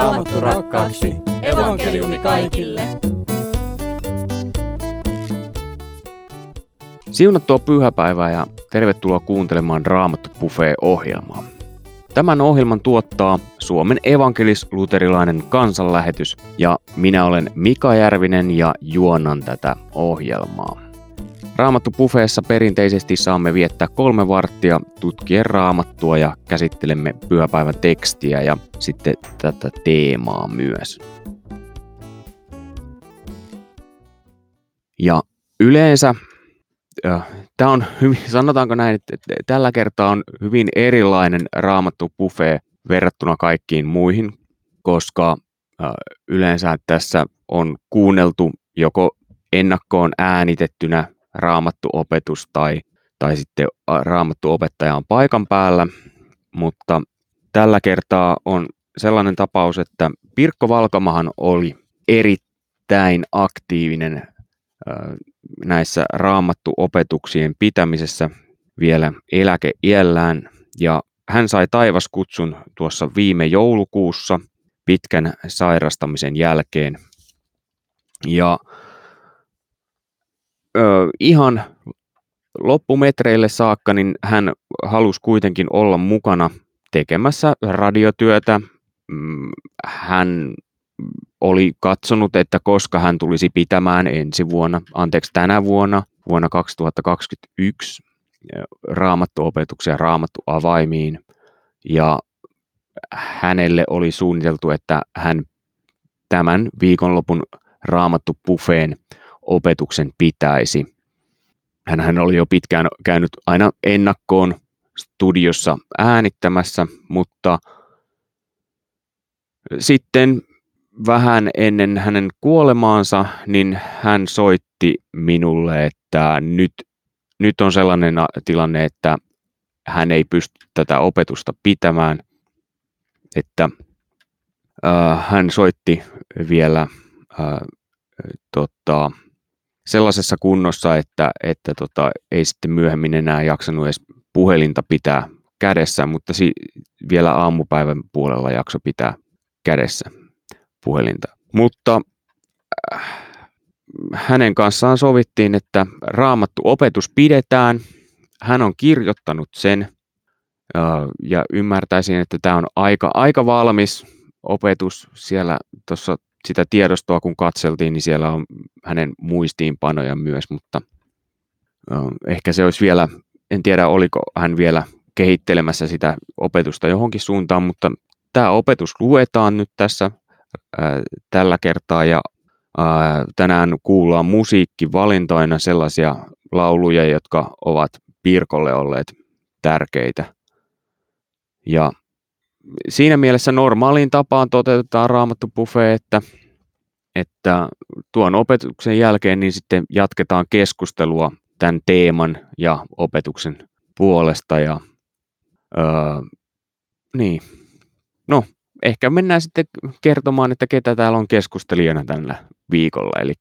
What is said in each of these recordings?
Raamattu rakkaaksi. Evankeliumi kaikille. Siunattua pyhäpäivää ja tervetuloa kuuntelemaan Raamattu Buffet-ohjelmaa. Tämän ohjelman tuottaa Suomen evankelis-luterilainen kansanlähetys ja minä olen Mika Järvinen ja juonnan tätä ohjelmaa. Raamattu Buffeessa perinteisesti saamme viettää kolme varttia tutkien raamattua ja käsittelemme pyhäpäivän tekstiä ja sitten tätä teemaa myös. Ja yleensä tämä on hyvin, sanotaanko näin, että tällä kertaa on hyvin erilainen raamattu buffet verrattuna kaikkiin muihin, koska yleensä tässä on kuunneltu joko ennakkoon äänitettynä raamattuopetus tai, tai sitten raamattuopettaja on paikan päällä, mutta tällä kertaa on sellainen tapaus, että Pirkko Valkamahan oli erittäin aktiivinen näissä raamattuopetuksien pitämisessä vielä eläkeiällään ja hän sai taivaskutsun tuossa viime joulukuussa pitkän sairastamisen jälkeen. Ja ö, ihan loppumetreille saakka niin hän halusi kuitenkin olla mukana tekemässä radiotyötä. Mm, hän oli katsonut, että koska hän tulisi pitämään ensi vuonna, anteeksi tänä vuonna, vuonna 2021 raamattuopetuksia raamattuavaimiin. Ja hänelle oli suunniteltu, että hän tämän viikonlopun raamattu buffeen opetuksen pitäisi. Hän oli jo pitkään käynyt aina ennakkoon studiossa äänittämässä, mutta sitten vähän ennen hänen kuolemaansa, niin hän soitti minulle, että nyt, nyt on sellainen tilanne, että hän ei pysty tätä opetusta pitämään, että äh, hän soitti vielä äh, tota, sellaisessa kunnossa, että, että tota, ei sitten myöhemmin enää jaksanut edes puhelinta pitää kädessä, mutta si- vielä aamupäivän puolella jakso pitää kädessä puhelinta. Mutta äh, hänen kanssaan sovittiin, että raamattu opetus pidetään. Hän on kirjoittanut sen äh, ja ymmärtäisin, että tämä on aika, aika valmis opetus. Siellä tuossa sitä tiedostoa kun katseltiin, niin siellä on hänen muistiinpanoja myös, mutta ehkä se olisi vielä, en tiedä oliko hän vielä kehittelemässä sitä opetusta johonkin suuntaan, mutta tämä opetus luetaan nyt tässä tällä kertaa ja tänään kuullaan musiikkivalintoina sellaisia lauluja, jotka ovat Pirkolle olleet tärkeitä. Ja siinä mielessä normaaliin tapaan toteutetaan raamattu buffet, että, että tuon opetuksen jälkeen niin sitten jatketaan keskustelua tämän teeman ja opetuksen puolesta. Ja, öö, niin, no ehkä mennään sitten kertomaan, että ketä täällä on keskustelijana tällä viikolla. Eli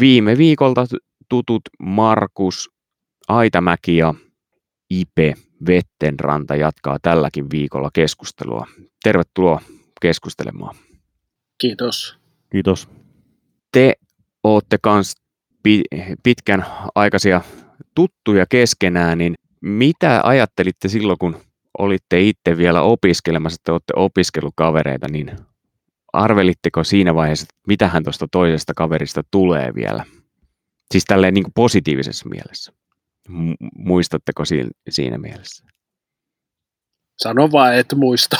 viime viikolta tutut Markus Aitamäki ja Ipe Vettenranta jatkaa tälläkin viikolla keskustelua. Tervetuloa keskustelemaan. Kiitos. Kiitos. Te olette myös pitkän aikaisia tuttuja keskenään, niin mitä ajattelitte silloin, kun olitte itse vielä opiskelemassa, että olette opiskelukavereita, niin arvelitteko siinä vaiheessa, että mitähän tuosta toisesta kaverista tulee vielä? Siis tälleen niin kuin positiivisessa mielessä. Muistatteko siinä mielessä? Sano vaan, et muista.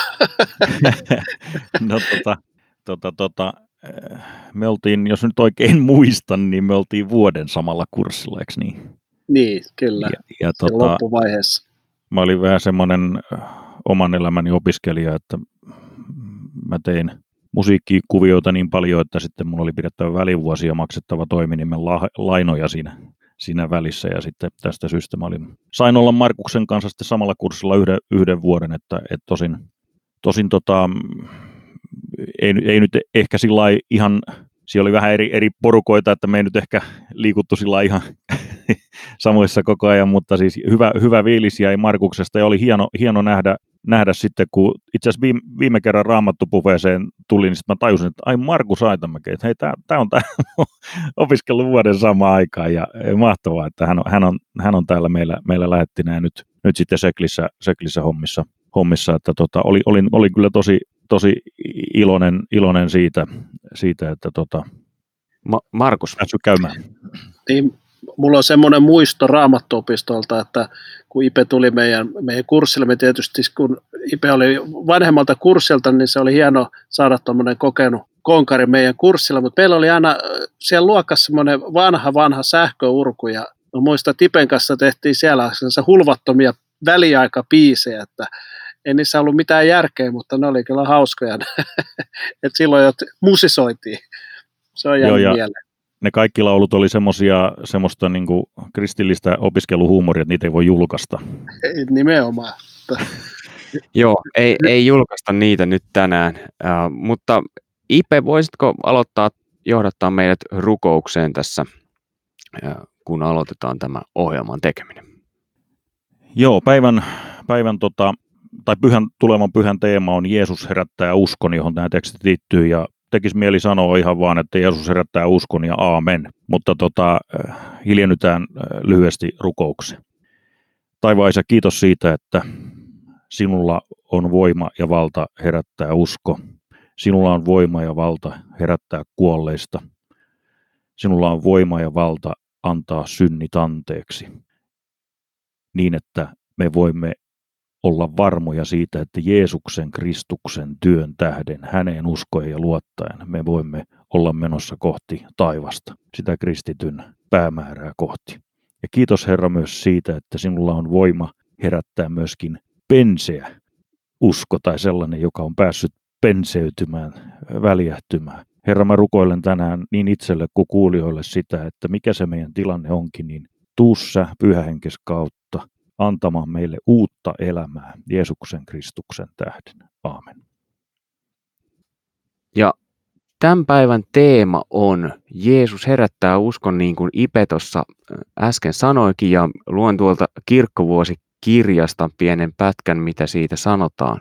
no tota, tota, tota, eh, me oltiin, jos nyt oikein muistan, niin me oltiin vuoden samalla kurssilla, eikö niin? Niin, kyllä. Ja, ja tota, loppuvaiheessa mä olin vähän semmoinen äh, oman elämäni opiskelija, että mä tein musiikkikuvioita niin paljon, että sitten mulla oli pidettävä välivuosia ja maksettava toiminimen la- lainoja siinä, siinä välissä. Ja sitten tästä syystä mä olin, sain olla Markuksen kanssa sitten samalla kurssilla yhden, yhden vuoden, että, että tosin, tosin tota, ei, ei nyt ehkä sillä ihan siellä oli vähän eri, eri porukoita, että me ei nyt ehkä liikuttu sillä ihan samoissa koko ajan, mutta siis hyvä, hyvä viilis jäi Markuksesta ja oli hieno, hieno nähdä nähdä sitten, kun itse asiassa viime, viime kerran raamattupuheeseen tuli, niin sitten mä tajusin, että ai Markus Aitamäki, että hei, tämä on tämä opiskellut vuoden sama aikaan ja mahtavaa, että hän on, hän on, hän on täällä meillä, meillä lähettinään nyt, nyt sitten Seklissä, Seklissä hommissa, hommissa että tota, oli, olin, olin kyllä tosi, tosi iloinen, iloinen siitä, siitä, että tota, Ma- Markus. Päässyt käymään. Niin, mulla on semmoinen muisto raamattuopistolta, että kun Ipe tuli meidän, meidän kurssille, me tietysti kun Ipe oli vanhemmalta kurssilta, niin se oli hieno saada tuommoinen kokenut konkari meidän kurssilla, mutta meillä oli aina siellä luokassa semmoinen vanha, vanha sähköurku, ja mä muistan, että Ipen kanssa tehtiin siellä hulvattomia väliaikapiisejä, että ei niissä ollut mitään järkeä, mutta ne oli kyllä hauskoja, että silloin jo musisoitiin. Se on jäänyt mieleen ne kaikki laulut oli semmosia, semmoista niin kuin kristillistä opiskeluhuumoria, että niitä ei voi julkaista. Ei, nimenomaan. Joo, ei, ei julkaista niitä nyt tänään, uh, mutta Ipe, voisitko aloittaa johdattaa meidät rukoukseen tässä, uh, kun aloitetaan tämä ohjelman tekeminen? Joo, päivän, päivän tota, tai pyhän, tulevan pyhän teema on Jeesus herättää uskon, johon tämä teksti liittyy, ja tekisi mieli sanoa ihan vaan, että Jeesus herättää uskon ja aamen, mutta tota, äh, hiljennytään äh, lyhyesti rukouksi. Taivaisa, kiitos siitä, että sinulla on voima ja valta herättää usko. Sinulla on voima ja valta herättää kuolleista. Sinulla on voima ja valta antaa synnit anteeksi. Niin, että me voimme olla varmoja siitä, että Jeesuksen Kristuksen työn tähden, häneen uskoen ja luottaen, me voimme olla menossa kohti taivasta, sitä kristityn päämäärää kohti. Ja kiitos Herra myös siitä, että sinulla on voima herättää myöskin penseä usko tai sellainen, joka on päässyt penseytymään, väljähtymään. Herra, mä rukoilen tänään niin itselle kuin kuulijoille sitä, että mikä se meidän tilanne onkin, niin tuussa pyhähenkes kautta antamaan meille uutta elämää Jeesuksen Kristuksen tähden. Aamen. Ja tämän päivän teema on Jeesus herättää uskon niin kuin Ipe tuossa äsken sanoikin ja luen tuolta kirkkovuosikirjasta pienen pätkän, mitä siitä sanotaan.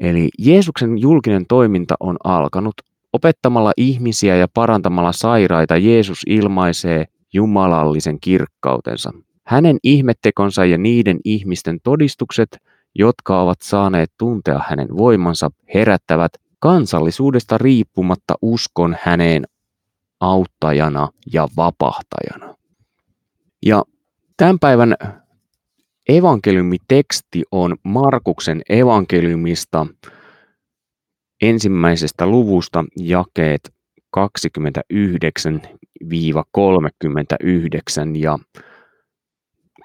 Eli Jeesuksen julkinen toiminta on alkanut. Opettamalla ihmisiä ja parantamalla sairaita Jeesus ilmaisee jumalallisen kirkkautensa. Hänen ihmettekonsa ja niiden ihmisten todistukset, jotka ovat saaneet tuntea hänen voimansa, herättävät kansallisuudesta riippumatta uskon häneen auttajana ja vapahtajana. Ja tämän päivän evankeliumiteksti on Markuksen evankeliumista ensimmäisestä luvusta jakeet 29-39 ja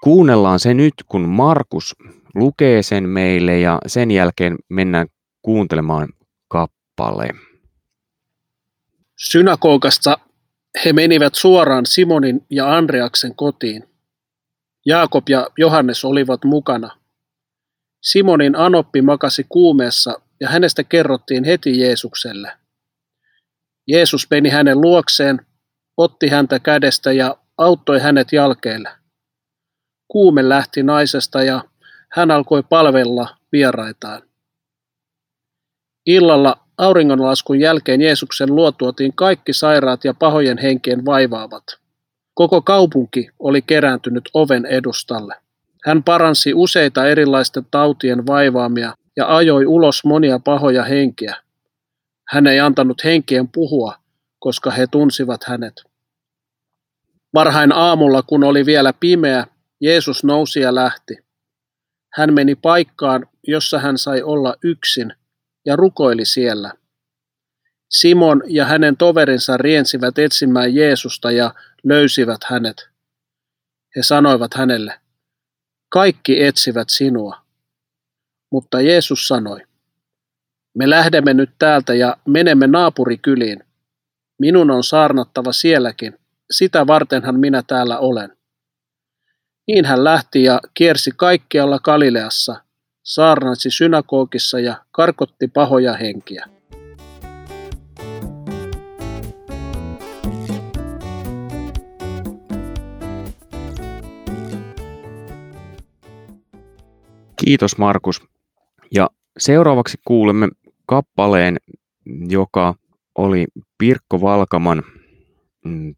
Kuunnellaan se nyt, kun Markus lukee sen meille ja sen jälkeen mennään kuuntelemaan kappale. Synagogasta he menivät suoraan Simonin ja Andreaksen kotiin. Jaakob ja Johannes olivat mukana. Simonin anoppi makasi kuumeessa ja hänestä kerrottiin heti Jeesukselle. Jeesus meni hänen luokseen, otti häntä kädestä ja auttoi hänet jalkeille. Kuume lähti naisesta ja hän alkoi palvella vieraitaan. Illalla auringonlaskun jälkeen Jeesuksen luo tuotiin kaikki sairaat ja pahojen henkien vaivaavat. Koko kaupunki oli kerääntynyt oven edustalle. Hän paransi useita erilaisten tautien vaivaamia ja ajoi ulos monia pahoja henkiä. Hän ei antanut henkien puhua, koska he tunsivat hänet. Varhain aamulla, kun oli vielä pimeä, Jeesus nousi ja lähti. Hän meni paikkaan, jossa hän sai olla yksin ja rukoili siellä. Simon ja hänen toverinsa riensivät etsimään Jeesusta ja löysivät hänet. He sanoivat hänelle, kaikki etsivät sinua. Mutta Jeesus sanoi, me lähdemme nyt täältä ja menemme naapurikyliin. Minun on saarnattava sielläkin, sitä vartenhan minä täällä olen. Niin hän lähti ja kiersi kaikkialla Galileassa, saarnasi synagogissa ja karkotti pahoja henkiä. Kiitos Markus. Ja seuraavaksi kuulemme kappaleen, joka oli Pirkko Valkaman mm,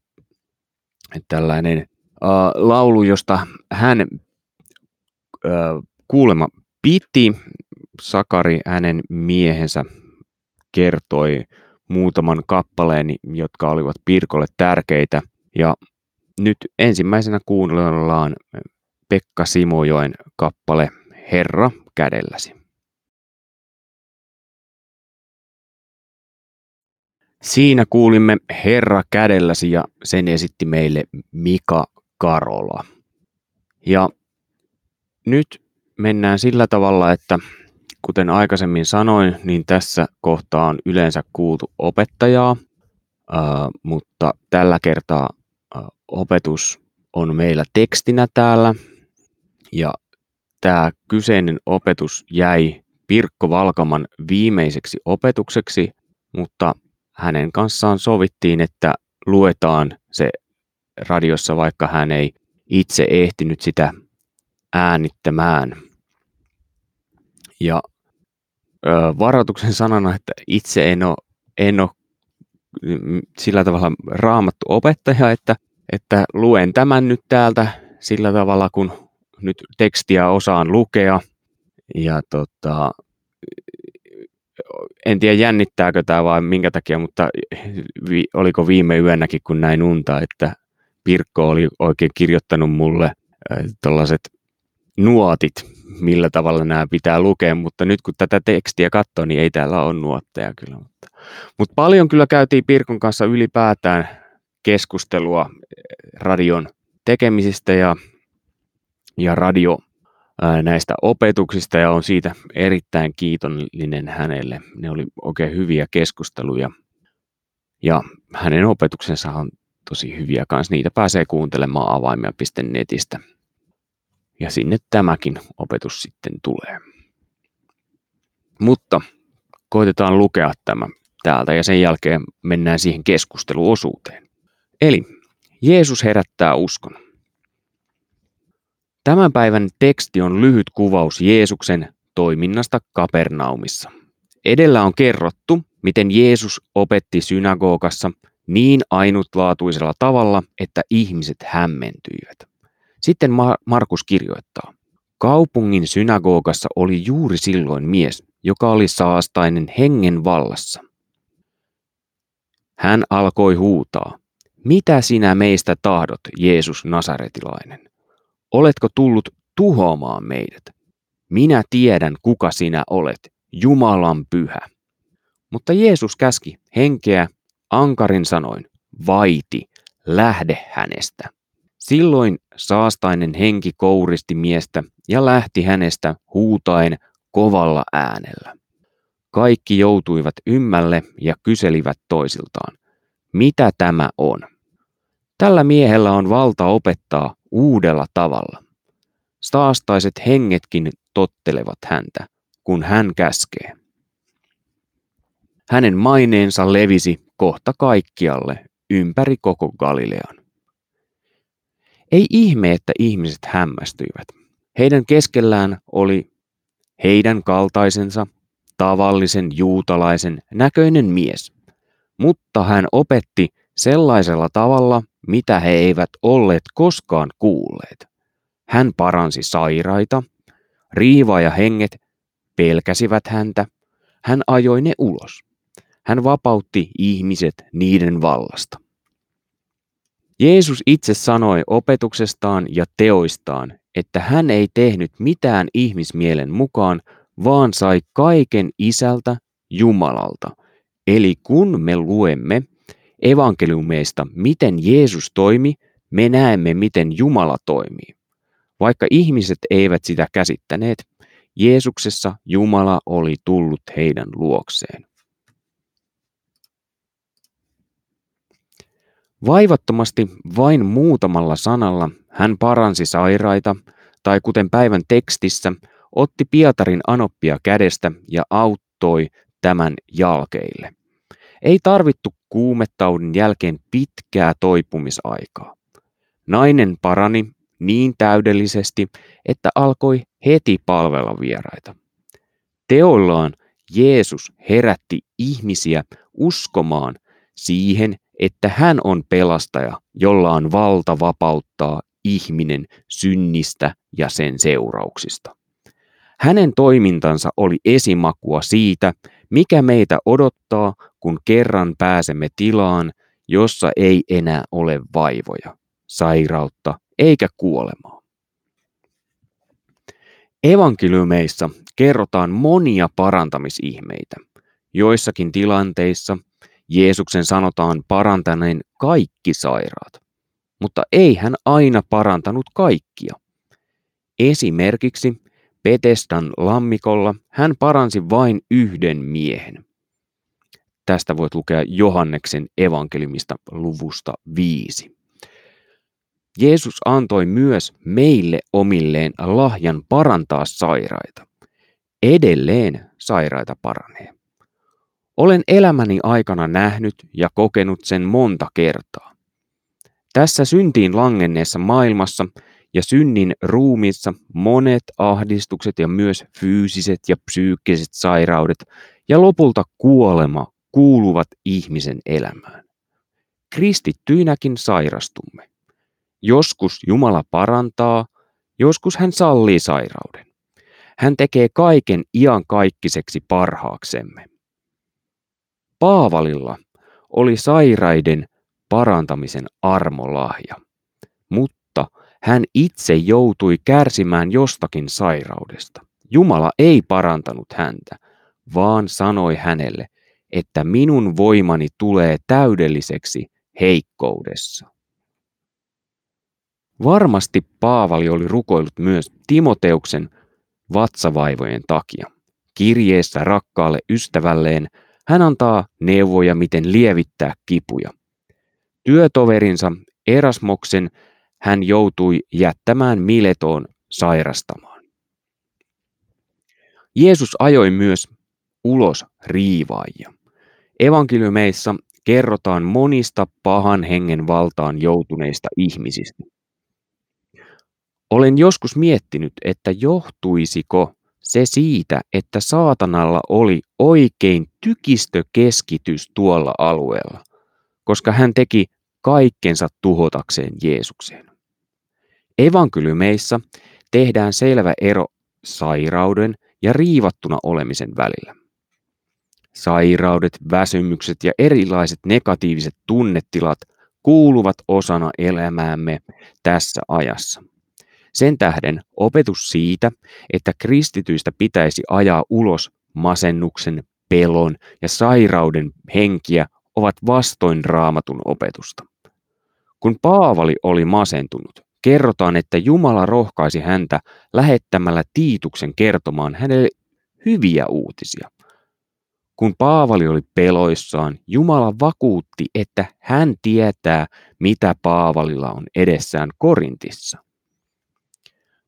tällainen laulu, josta hän äh, kuulema piti. Sakari, hänen miehensä, kertoi muutaman kappaleen, jotka olivat Pirkolle tärkeitä. Ja nyt ensimmäisenä kuunnellaan Pekka Simojoen kappale Herra kädelläsi. Siinä kuulimme Herra kädelläsi ja sen esitti meille Mika Karola. Ja nyt mennään sillä tavalla, että kuten aikaisemmin sanoin, niin tässä kohtaa on yleensä kuultu opettajaa, mutta tällä kertaa opetus on meillä tekstinä täällä. Ja tämä kyseinen opetus jäi Pirkko Valkaman viimeiseksi opetukseksi, mutta hänen kanssaan sovittiin, että luetaan se radiossa, vaikka hän ei itse ehtinyt sitä äänittämään. Ja ö, varoituksen sanana, että itse en ole, en ole sillä tavalla raamattu opettaja, että, että luen tämän nyt täältä sillä tavalla, kun nyt tekstiä osaan lukea. Ja tota, en tiedä jännittääkö tämä vai minkä takia, mutta vi, oliko viime yönäkin, kun näin unta, että Pirkko oli oikein kirjoittanut mulle tällaiset nuotit, millä tavalla nämä pitää lukea, mutta nyt kun tätä tekstiä katsoo, niin ei täällä ole nuotteja kyllä. Mutta, mutta paljon kyllä käytiin Pirkon kanssa ylipäätään keskustelua radion tekemisistä ja, ja radio näistä opetuksista ja on siitä erittäin kiitollinen hänelle. Ne oli oikein hyviä keskusteluja ja hänen opetuksensa on tosi hyviä kanssa. Niitä pääsee kuuntelemaan avaimia.netistä. Ja sinne tämäkin opetus sitten tulee. Mutta koitetaan lukea tämä täältä ja sen jälkeen mennään siihen keskusteluosuuteen. Eli Jeesus herättää uskon. Tämän päivän teksti on lyhyt kuvaus Jeesuksen toiminnasta Kapernaumissa. Edellä on kerrottu, miten Jeesus opetti synagogassa niin ainutlaatuisella tavalla, että ihmiset hämmentyivät. Sitten Markus kirjoittaa. Kaupungin synagogassa oli juuri silloin mies, joka oli saastainen hengen vallassa. Hän alkoi huutaa, mitä sinä meistä tahdot, Jeesus Nasaretilainen? Oletko tullut tuhoamaan meidät? Minä tiedän, kuka sinä olet, Jumalan pyhä. Mutta Jeesus käski henkeä ankarin sanoin, vaiti, lähde hänestä. Silloin saastainen henki kouristi miestä ja lähti hänestä huutaen kovalla äänellä. Kaikki joutuivat ymmälle ja kyselivät toisiltaan, mitä tämä on. Tällä miehellä on valta opettaa uudella tavalla. Saastaiset hengetkin tottelevat häntä, kun hän käskee. Hänen maineensa levisi kohta kaikkialle ympäri koko Galilean. Ei ihme, että ihmiset hämmästyivät. Heidän keskellään oli heidän kaltaisensa tavallisen juutalaisen näköinen mies, mutta hän opetti sellaisella tavalla, mitä he eivät olleet koskaan kuulleet. Hän paransi sairaita, riiva ja henget pelkäsivät häntä, hän ajoi ne ulos. Hän vapautti ihmiset niiden vallasta. Jeesus itse sanoi opetuksestaan ja teoistaan, että hän ei tehnyt mitään ihmismielen mukaan, vaan sai kaiken isältä Jumalalta. Eli kun me luemme evankeliumeista, miten Jeesus toimi, me näemme, miten Jumala toimii. Vaikka ihmiset eivät sitä käsittäneet, Jeesuksessa Jumala oli tullut heidän luokseen. Vaivattomasti vain muutamalla sanalla hän paransi sairaita, tai kuten päivän tekstissä, otti Pietarin anoppia kädestä ja auttoi tämän jalkeille. Ei tarvittu kuumetaudin jälkeen pitkää toipumisaikaa. Nainen parani niin täydellisesti, että alkoi heti palvella vieraita. Teollaan Jeesus herätti ihmisiä uskomaan siihen, että hän on pelastaja, jolla on valta vapauttaa ihminen synnistä ja sen seurauksista. Hänen toimintansa oli esimakua siitä, mikä meitä odottaa, kun kerran pääsemme tilaan, jossa ei enää ole vaivoja, sairautta eikä kuolemaa. Evankeliumeissa kerrotaan monia parantamisihmeitä. Joissakin tilanteissa Jeesuksen sanotaan parantaneen kaikki sairaat, mutta ei hän aina parantanut kaikkia. Esimerkiksi Petestan lammikolla hän paransi vain yhden miehen. Tästä voit lukea Johanneksen evankeliumista luvusta 5. Jeesus antoi myös meille omilleen lahjan parantaa sairaita. Edelleen sairaita paranee. Olen elämäni aikana nähnyt ja kokenut sen monta kertaa. Tässä syntiin langenneessa maailmassa ja synnin ruumissa monet ahdistukset ja myös fyysiset ja psyykkiset sairaudet ja lopulta kuolema kuuluvat ihmisen elämään. Kristittyinäkin sairastumme. Joskus Jumala parantaa, joskus hän sallii sairauden. Hän tekee kaiken iankaikkiseksi parhaaksemme. Paavalilla oli sairaiden parantamisen armolahja, mutta hän itse joutui kärsimään jostakin sairaudesta. Jumala ei parantanut häntä, vaan sanoi hänelle, että minun voimani tulee täydelliseksi heikkoudessa. Varmasti Paavali oli rukoillut myös Timoteuksen vatsavaivojen takia. Kirjeessä rakkaalle ystävälleen hän antaa neuvoja, miten lievittää kipuja. Työtoverinsa Erasmoksen hän joutui jättämään Miletoon sairastamaan. Jeesus ajoi myös ulos riivaajia. Evankeliumeissa kerrotaan monista pahan hengen valtaan joutuneista ihmisistä. Olen joskus miettinyt, että johtuisiko se siitä, että saatanalla oli oikein tykistökeskitys tuolla alueella, koska hän teki kaikkensa tuhotakseen Jeesukseen. Evankeliumeissa tehdään selvä ero sairauden ja riivattuna olemisen välillä. Sairaudet, väsymykset ja erilaiset negatiiviset tunnetilat kuuluvat osana elämäämme tässä ajassa. Sen tähden opetus siitä, että kristityistä pitäisi ajaa ulos masennuksen, pelon ja sairauden henkiä ovat vastoin raamatun opetusta. Kun Paavali oli masentunut, kerrotaan, että Jumala rohkaisi häntä lähettämällä Tiituksen kertomaan hänelle hyviä uutisia. Kun Paavali oli peloissaan, Jumala vakuutti, että hän tietää, mitä Paavalilla on edessään Korintissa.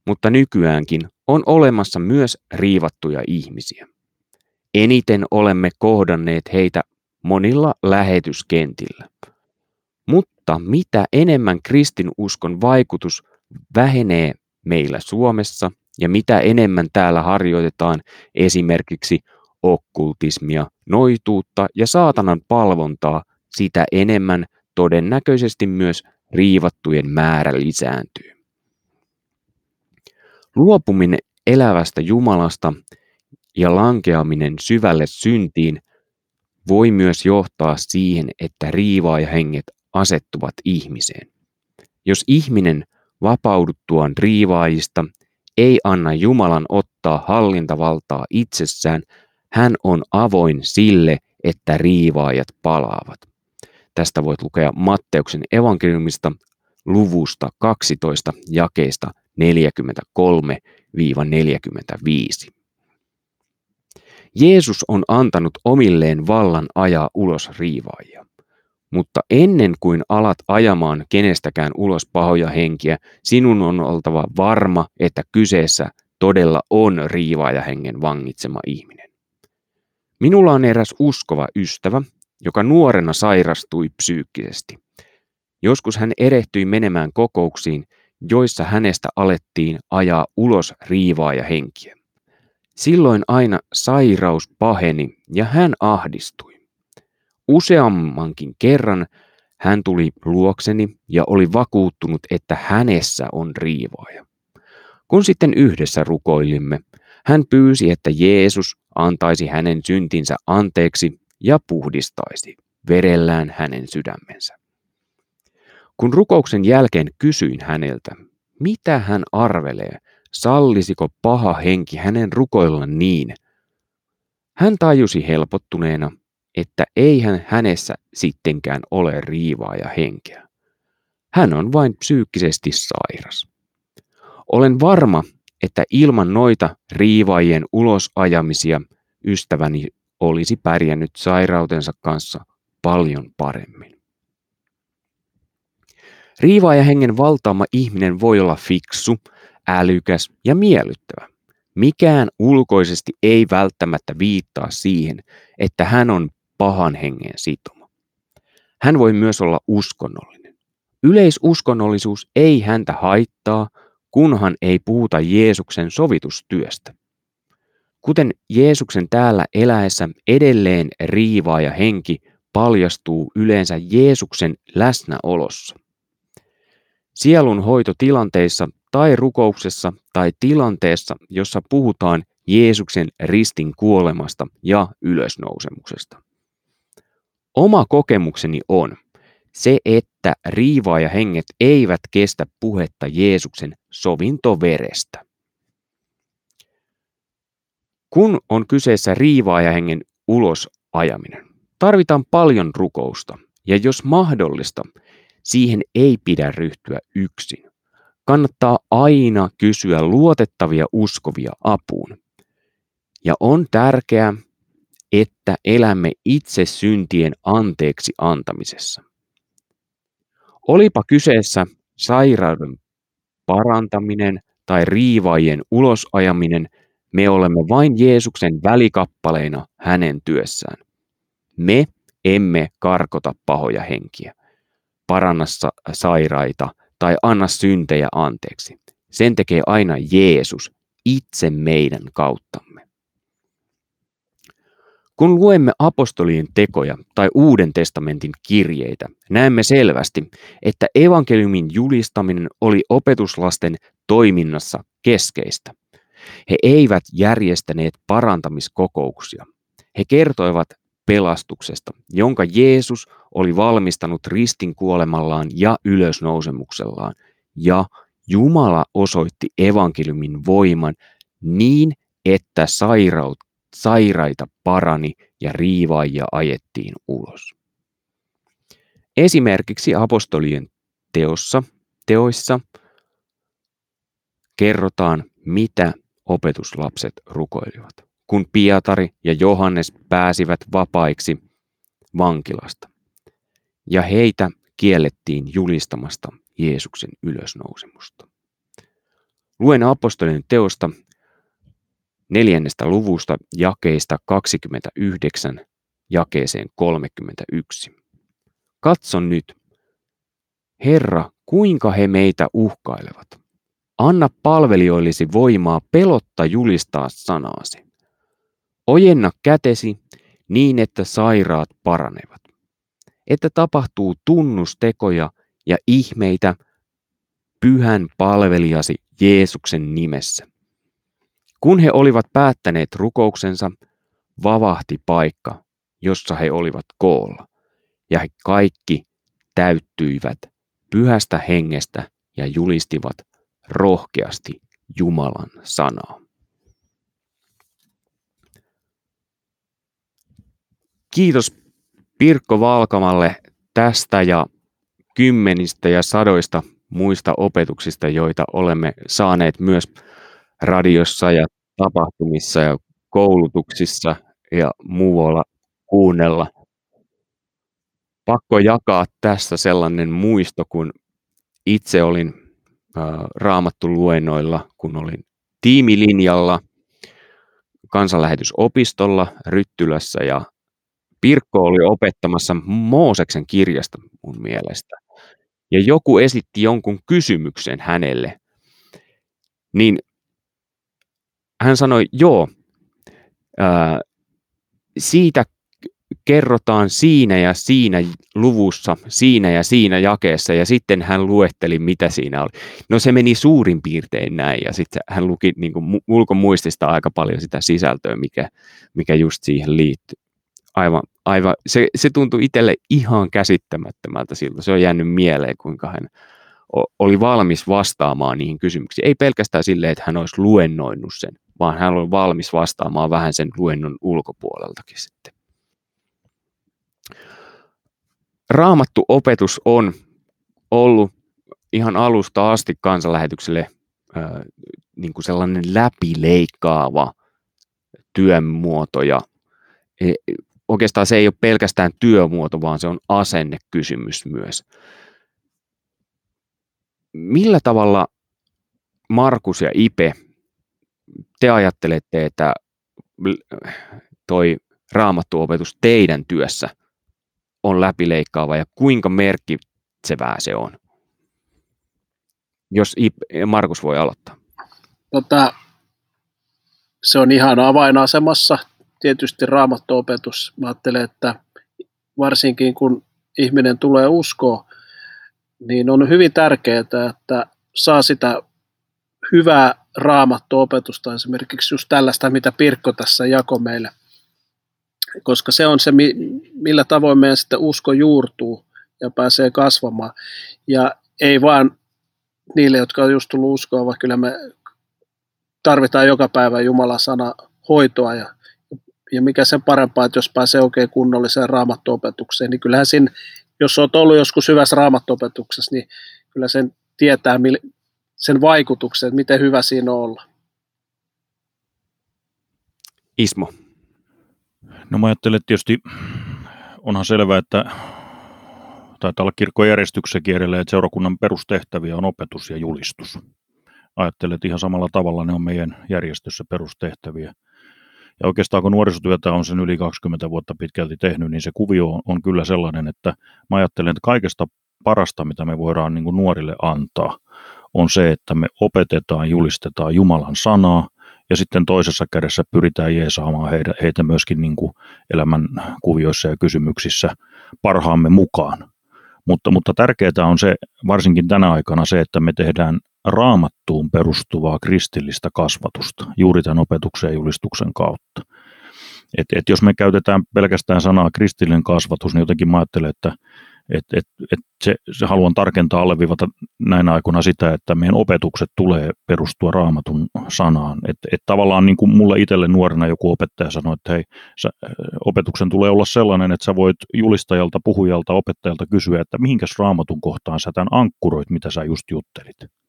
Mutta nykyäänkin on olemassa myös riivattuja ihmisiä. Eniten olemme kohdanneet heitä monilla lähetyskentillä. Mutta mitä enemmän kristinuskon vaikutus vähenee meillä Suomessa ja mitä enemmän täällä harjoitetaan esimerkiksi okkultismia, noituutta ja saatanan palvontaa, sitä enemmän todennäköisesti myös riivattujen määrä lisääntyy. Luopuminen elävästä Jumalasta ja lankeaminen syvälle syntiin voi myös johtaa siihen, että riivaajahenget asettuvat ihmiseen. Jos ihminen vapauduttuaan riivaajista ei anna Jumalan ottaa hallintavaltaa itsessään, hän on avoin sille, että riivaajat palaavat. Tästä voit lukea Matteuksen evankeliumista luvusta 12 jakeista 43-45. Jeesus on antanut omilleen vallan ajaa ulos riivaajia. Mutta ennen kuin alat ajamaan kenestäkään ulos pahoja henkiä, sinun on oltava varma, että kyseessä todella on riivaaja hengen vangitsema ihminen. Minulla on eräs uskova ystävä, joka nuorena sairastui psyykkisesti. Joskus hän erehtyi menemään kokouksiin, joissa hänestä alettiin ajaa ulos riivaaja henkiä. Silloin aina sairaus paheni ja hän ahdistui. Useammankin kerran hän tuli luokseni ja oli vakuuttunut, että hänessä on riivaaja. Kun sitten yhdessä rukoilimme, hän pyysi, että Jeesus antaisi hänen syntinsä anteeksi ja puhdistaisi verellään hänen sydämensä. Kun rukouksen jälkeen kysyin häneltä, mitä hän arvelee, sallisiko paha henki hänen rukoilla niin, hän tajusi helpottuneena, että eihän hänessä sittenkään ole riivaa ja henkeä. Hän on vain psyykkisesti sairas. Olen varma, että ilman noita riivaajien ulosajamisia ystäväni olisi pärjännyt sairautensa kanssa paljon paremmin. Riivaaja hengen valtaama ihminen voi olla fiksu, älykäs ja miellyttävä. Mikään ulkoisesti ei välttämättä viittaa siihen, että hän on pahan hengen sitoma. Hän voi myös olla uskonnollinen. Yleisuskonnollisuus ei häntä haittaa, kunhan ei puhuta Jeesuksen sovitustyöstä. Kuten Jeesuksen täällä eläessä edelleen riivaaja henki paljastuu yleensä Jeesuksen läsnäolossa. Sielun hoitotilanteissa tai rukouksessa tai tilanteessa, jossa puhutaan Jeesuksen ristin kuolemasta ja ylösnousemuksesta. Oma kokemukseni on se, että riivaajahenget eivät kestä puhetta Jeesuksen sovintoverestä. Kun on kyseessä riivaajahengen ulos ajaminen, tarvitaan paljon rukousta ja jos mahdollista, siihen ei pidä ryhtyä yksin. Kannattaa aina kysyä luotettavia uskovia apuun. Ja on tärkeää, että elämme itse syntien anteeksi antamisessa. Olipa kyseessä sairauden parantaminen tai riivaajien ulosajaminen, me olemme vain Jeesuksen välikappaleina hänen työssään. Me emme karkota pahoja henkiä, paranna sairaita tai anna syntejä anteeksi. Sen tekee aina Jeesus itse meidän kauttamme. Kun luemme apostolien tekoja tai Uuden testamentin kirjeitä, näemme selvästi, että evankeliumin julistaminen oli opetuslasten toiminnassa keskeistä. He eivät järjestäneet parantamiskokouksia. He kertoivat pelastuksesta, jonka Jeesus oli valmistanut ristin kuolemallaan ja ylösnousemuksellaan, ja Jumala osoitti evankeliumin voiman niin, että sairaut, sairaita parani ja riivaajia ajettiin ulos. Esimerkiksi apostolien teossa, teoissa kerrotaan, mitä opetuslapset rukoilivat, kun Pietari ja Johannes pääsivät vapaiksi vankilasta, ja heitä kiellettiin julistamasta Jeesuksen ylösnousemusta. Luen apostolien teosta neljännestä luvusta jakeista 29 jakeeseen 31. Katson nyt, Herra, kuinka he meitä uhkailevat. Anna palvelijoillesi voimaa pelotta julistaa sanaasi. Ojenna kätesi niin, että sairaat paranevat. Että tapahtuu tunnustekoja ja ihmeitä pyhän palvelijasi Jeesuksen nimessä. Kun he olivat päättäneet rukouksensa, vavahti paikka, jossa he olivat koolla, ja he kaikki täyttyivät pyhästä hengestä ja julistivat rohkeasti Jumalan sanaa. Kiitos Pirkko Valkamalle tästä ja kymmenistä ja sadoista muista opetuksista, joita olemme saaneet myös radiossa ja tapahtumissa ja koulutuksissa ja muualla kuunnella. Pakko jakaa tässä sellainen muisto, kun itse olin raamattu luennoilla, kun olin tiimilinjalla kansanlähetysopistolla Ryttylässä ja Pirkko oli opettamassa Mooseksen kirjasta mun mielestä. Ja joku esitti jonkun kysymyksen hänelle. Niin hän sanoi, joo, ää, siitä kerrotaan siinä ja siinä luvussa, siinä ja siinä jakeessa, ja sitten hän luetteli, mitä siinä oli. No se meni suurin piirtein näin, ja sitten hän luki niin kuin ulkomuistista aika paljon sitä sisältöä, mikä, mikä just siihen liittyy. Aivan, aivan. Se, se tuntui itselle ihan käsittämättömältä siltä. Se on jäänyt mieleen, kuinka hän oli valmis vastaamaan niihin kysymyksiin. Ei pelkästään silleen, että hän olisi luennoinut sen, vaan hän oli valmis vastaamaan vähän sen luennon ulkopuoleltakin sitten. Raamattu opetus on ollut ihan alusta asti kansanlähetykselle äh, niin kuin sellainen läpileikkaava työmuoto ja e, oikeastaan se ei ole pelkästään työmuoto, vaan se on asennekysymys myös. Millä tavalla Markus ja Ipe, te ajattelette, että toi raamattuopetus teidän työssä on läpileikkaava ja kuinka merkitsevää se on? Jos Markus voi aloittaa. Tota, se on ihan avainasemassa. Tietysti raamattuopetus. Mä ajattelen, että varsinkin kun ihminen tulee uskoa, niin on hyvin tärkeää, että saa sitä hyvää raamattuopetusta, esimerkiksi just tällaista, mitä Pirkko tässä jako meille koska se on se, millä tavoin meidän sitten usko juurtuu ja pääsee kasvamaan. Ja ei vaan niille, jotka on just tullut uskoa, vaan kyllä me tarvitaan joka päivä Jumalan sana hoitoa ja, ja mikä sen parempaa, että jos pääsee oikein kunnolliseen raamattuopetukseen, niin kyllähän siinä, jos olet ollut joskus hyvässä raamattuopetuksessa, niin kyllä sen tietää sen vaikutuksen, että miten hyvä siinä on olla. Ismo. No mä ajattelen, että tietysti onhan selvää, että taitaa olla kirkkojärjestyksessäkin edelleen, että seurakunnan perustehtäviä on opetus ja julistus. Ajattelen, että ihan samalla tavalla ne on meidän järjestössä perustehtäviä. Ja oikeastaan kun nuorisotyötä on sen yli 20 vuotta pitkälti tehnyt, niin se kuvio on, kyllä sellainen, että mä ajattelen, että kaikesta parasta, mitä me voidaan niin kuin nuorille antaa, on se, että me opetetaan, julistetaan Jumalan sanaa – ja sitten toisessa kädessä pyritään jeesaamaan heitä, heitä myöskin niin kuin elämän kuvioissa ja kysymyksissä parhaamme mukaan. Mutta, mutta tärkeää on se, varsinkin tänä aikana se, että me tehdään raamattuun perustuvaa kristillistä kasvatusta juuri tämän opetuksen ja julistuksen kautta. Et, et jos me käytetään pelkästään sanaa kristillinen kasvatus, niin jotenkin mä ajattelen, että et, et, et se, se haluan tarkentaa alleviivata näinä aikoina sitä, että meidän opetukset tulee perustua raamatun sanaan. Että et tavallaan niin kuin mulle itselle nuorena joku opettaja sanoi, että hei, sä, opetuksen tulee olla sellainen, että sä voit julistajalta, puhujalta, opettajalta kysyä, että mihinkäs raamatun kohtaan sä tämän ankkuroit, mitä sä just juttelit.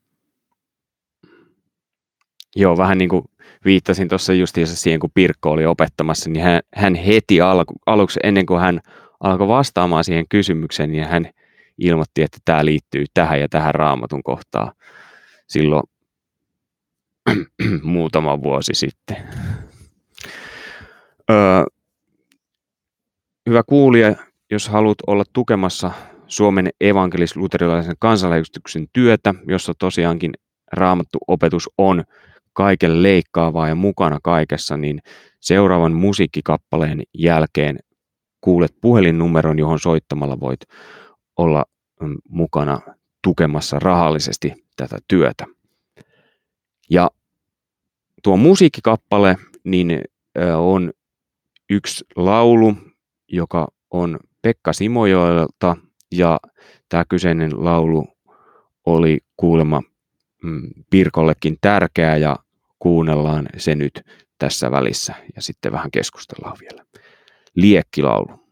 Joo, vähän niin kuin viittasin tuossa justiinsa siihen, kun Pirkko oli opettamassa, niin hän, hän heti alku, aluksi, ennen kuin hän alkoi vastaamaan siihen kysymykseen, niin hän ilmoitti, että tämä liittyy tähän ja tähän raamatun kohtaan silloin muutama vuosi sitten. Öö, hyvä kuulija, jos haluat olla tukemassa Suomen evankelis-luterilaisen kansanlähetyksen työtä, jossa tosiaankin raamattu opetus on kaiken leikkaavaa ja mukana kaikessa, niin seuraavan musiikkikappaleen jälkeen kuulet puhelinnumeron, johon soittamalla voit olla mm, mukana tukemassa rahallisesti tätä työtä. Ja tuo musiikkikappale niin on yksi laulu, joka on Pekka Simojoelta ja tämä kyseinen laulu oli kuulemma mm, Pirkollekin tärkeä ja kuunnellaan se nyt tässä välissä ja sitten vähän keskustellaan vielä liekkilaulu.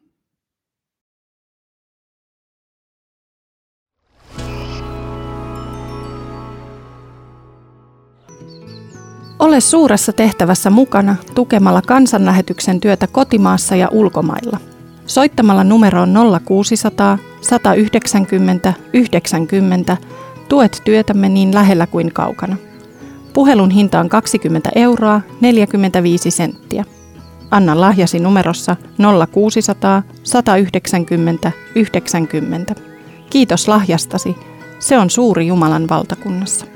Ole suuressa tehtävässä mukana tukemalla kansanlähetyksen työtä kotimaassa ja ulkomailla. Soittamalla numeroon 0600 190 90 tuet työtämme niin lähellä kuin kaukana. Puhelun hinta on 20 euroa 45 senttiä. Anna lahjasi numerossa 0600 190 90. Kiitos lahjastasi. Se on suuri Jumalan valtakunnassa.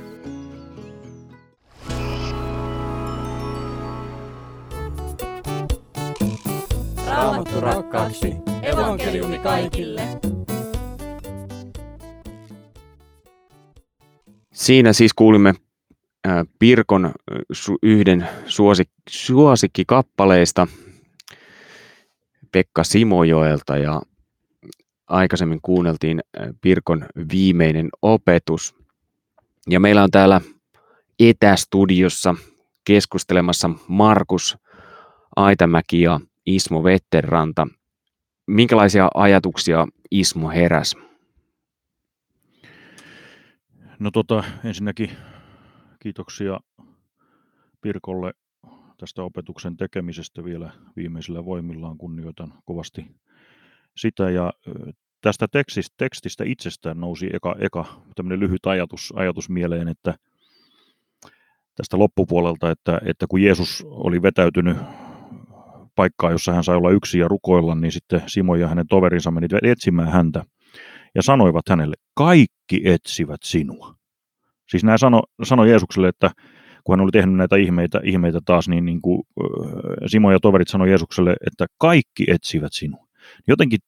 Raamattu rakkaaksi. Evankeliumi kaikille. Siinä siis kuulimme Pirkon yhden suosik- suosikkikappaleista Pekka Simojoelta ja aikaisemmin kuunneltiin Pirkon viimeinen opetus. Ja meillä on täällä etästudiossa keskustelemassa Markus Aitamäki ja Ismo Vetterranta. Minkälaisia ajatuksia Ismo heräs? No tota, ensinnäkin kiitoksia Pirkolle tästä opetuksen tekemisestä vielä viimeisillä voimillaan. Kunnioitan kovasti sitä ja tästä tekstistä, tekstistä itsestään nousi eka, eka tämmöinen lyhyt ajatus, ajatus mieleen, että tästä loppupuolelta, että, että kun Jeesus oli vetäytynyt paikkaa, jossa hän sai olla yksin ja rukoilla, niin sitten Simo ja hänen toverinsa menivät etsimään häntä ja sanoivat hänelle, kaikki etsivät sinua. Siis nämä sano, sanoi Jeesukselle, että kun hän oli tehnyt näitä ihmeitä, ihmeitä taas, niin, niin kuin, Simo ja toverit sanoi Jeesukselle, että kaikki etsivät sinua. Jotenkin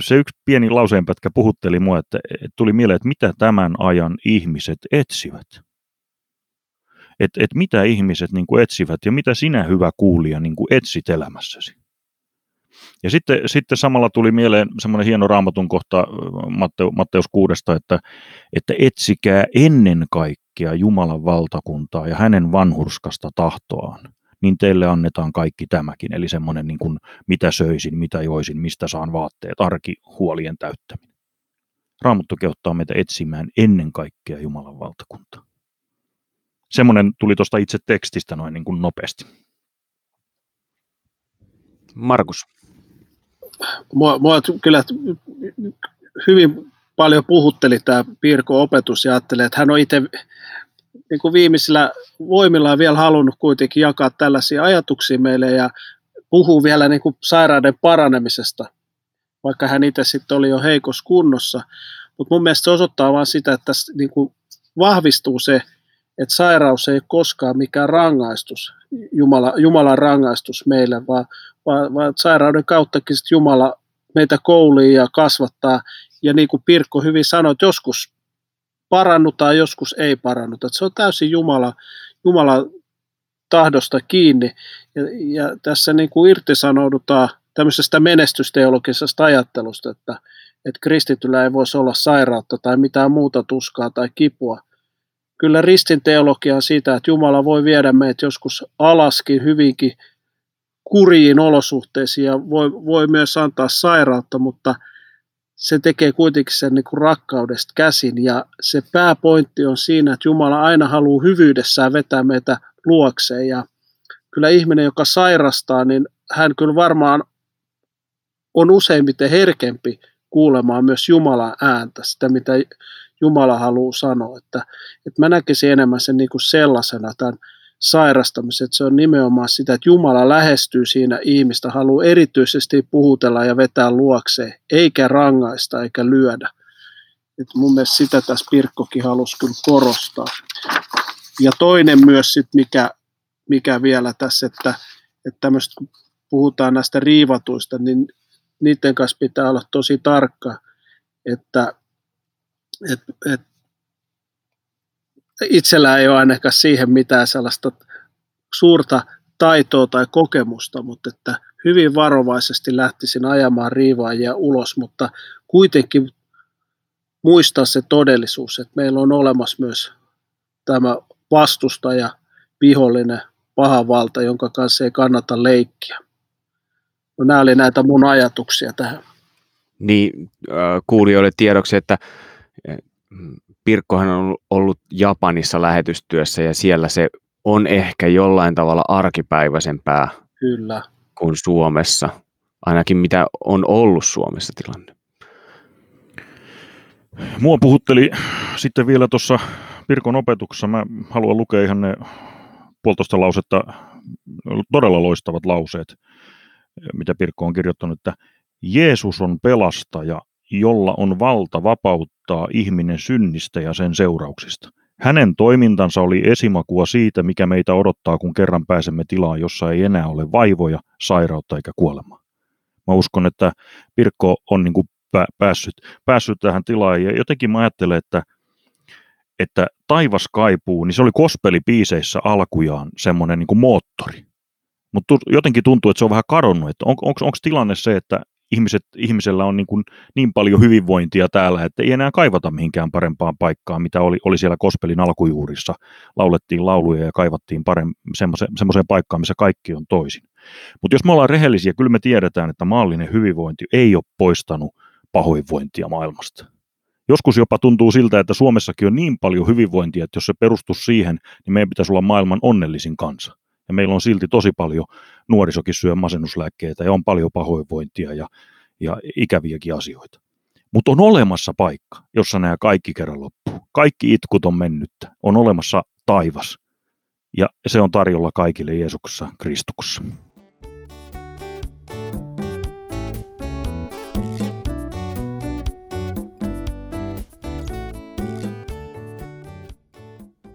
se yksi pieni lauseenpätkä puhutteli mua, että, tuli mieleen, että mitä tämän ajan ihmiset etsivät. Että et mitä ihmiset niin kuin etsivät ja mitä sinä hyvä kuulija niin kuin etsit elämässäsi. Ja sitten, sitten samalla tuli mieleen semmoinen hieno raamatun kohta Matteu, Matteus 6, että, että etsikää ennen kaikkea Jumalan valtakuntaa ja hänen vanhurskasta tahtoaan, niin teille annetaan kaikki tämäkin. Eli semmoinen niin kuin, mitä söisin, mitä joisin, mistä saan vaatteet, arki, huolien täyttäminen. Raamattu kehottaa meitä etsimään ennen kaikkea Jumalan valtakuntaa. Semmoinen tuli tuosta itse tekstistä noin niin kuin nopeasti. Markus mua, mua kyllä hyvin paljon puhutteli tämä Pirko-opetus ja ajattelee, että hän on itse niin kuin viimeisillä voimillaan vielä halunnut kuitenkin jakaa tällaisia ajatuksia meille ja puhuu vielä niin kuin sairauden paranemisesta, vaikka hän itse sitten oli jo heikossa kunnossa. Mutta mun mielestä se osoittaa vain sitä, että tässä niin kuin vahvistuu se, että sairaus ei ole koskaan mikään rangaistus, Jumala, Jumalan rangaistus meille, vaan, vaan, vaan sairauden kauttakin sit Jumala meitä koulii ja kasvattaa. Ja niin kuin Pirkko hyvin sanoi, että joskus parannutaan, joskus ei parannuta. Se on täysin Jumala, Jumala tahdosta kiinni. Ja, ja tässä niin kuin irtisanoudutaan tämmöisestä menestysteologisesta ajattelusta, että, että kristityllä ei voisi olla sairautta tai mitään muuta tuskaa tai kipua – kyllä ristin teologia sitä, että Jumala voi viedä meitä joskus alaskin hyvinkin kuriin olosuhteisiin ja voi, voi myös antaa sairautta, mutta se tekee kuitenkin sen niin kuin rakkaudesta käsin. Ja se pääpointti on siinä, että Jumala aina haluaa hyvyydessään vetää meitä luokseen. Ja kyllä ihminen, joka sairastaa, niin hän kyllä varmaan on useimmiten herkempi kuulemaan myös Jumalan ääntä, sitä mitä Jumala haluaa sanoa. Että, että mä näkisin enemmän sen niin kuin sellaisena tämän sairastamisen, että se on nimenomaan sitä, että Jumala lähestyy siinä ihmistä, haluaa erityisesti puhutella ja vetää luokseen, eikä rangaista eikä lyödä. Et mun mielestä sitä tässä Pirkkokin halusi kyllä korostaa. Ja toinen myös, sit mikä, mikä vielä tässä, että, että tämmöistä, kun puhutaan näistä riivatuista, niin niiden kanssa pitää olla tosi tarkka, että et, et, itsellä ei ole ainakaan siihen mitään sellaista suurta taitoa tai kokemusta, mutta että hyvin varovaisesti lähtisin ajamaan riivaajia ulos, mutta kuitenkin muistaa se todellisuus, että meillä on olemassa myös tämä vastustaja, vihollinen, paha valta, jonka kanssa ei kannata leikkiä. No, nämä oli näitä mun ajatuksia tähän. Niin, kuulijoille tiedoksi, että Pirkkohan on ollut Japanissa lähetystyössä ja siellä se on ehkä jollain tavalla arkipäiväisempää Kyllä. kuin Suomessa, ainakin mitä on ollut Suomessa tilanne. Mua puhutteli sitten vielä tuossa Pirkon opetuksessa, mä haluan lukea ihan ne puolitoista lausetta, todella loistavat lauseet, mitä Pirkko on kirjoittanut, että Jeesus on pelastaja, jolla on valta vapauttaa ihminen synnistä ja sen seurauksista. Hänen toimintansa oli esimakua siitä, mikä meitä odottaa, kun kerran pääsemme tilaan, jossa ei enää ole vaivoja, sairautta eikä kuolemaa. Mä uskon, että Pirkko on niin kuin päässyt, päässyt tähän tilaan ja jotenkin mä ajattelen, että, että taivas kaipuu, niin se oli kospelipiiseissä alkujaan semmoinen niin moottori. Mutta jotenkin tuntuu, että se on vähän kadonnut. Onko tilanne se, että ihmiset, ihmisellä on niin, kuin niin paljon hyvinvointia täällä, että ei enää kaivata mihinkään parempaan paikkaan, mitä oli, oli siellä Kospelin alkujuurissa. Laulettiin lauluja ja kaivattiin semmoiseen paikkaan, missä kaikki on toisin. Mutta jos me ollaan rehellisiä, kyllä me tiedetään, että maallinen hyvinvointi ei ole poistanut pahoinvointia maailmasta. Joskus jopa tuntuu siltä, että Suomessakin on niin paljon hyvinvointia, että jos se perustuu siihen, niin meidän pitäisi olla maailman onnellisin kansa ja meillä on silti tosi paljon nuorisokin syö masennuslääkkeitä ja on paljon pahoinvointia ja, ja ikäviäkin asioita. Mutta on olemassa paikka, jossa nämä kaikki kerran loppuu. Kaikki itkut on mennyttä. On olemassa taivas. Ja se on tarjolla kaikille Jeesuksessa Kristuksessa.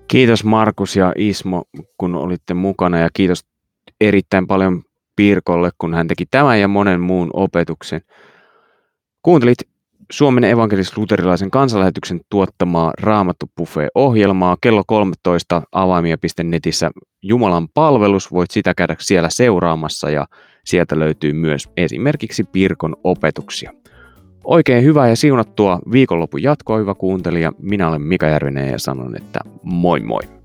Kiitos Markus ja Ismo, kun olitte mukana ja kiitos erittäin paljon Pirkolle, kun hän teki tämän ja monen muun opetuksen. Kuuntelit Suomen evankelis-luterilaisen kansanlähetyksen tuottamaa Raamattu ohjelmaa kello 13 avaimia.netissä Jumalan palvelus. Voit sitä käydä siellä seuraamassa ja sieltä löytyy myös esimerkiksi Pirkon opetuksia. Oikein hyvää ja siunattua viikonlopun jatkoa, hyvä kuuntelija. Minä olen Mika Järvinen ja sanon, että moi moi.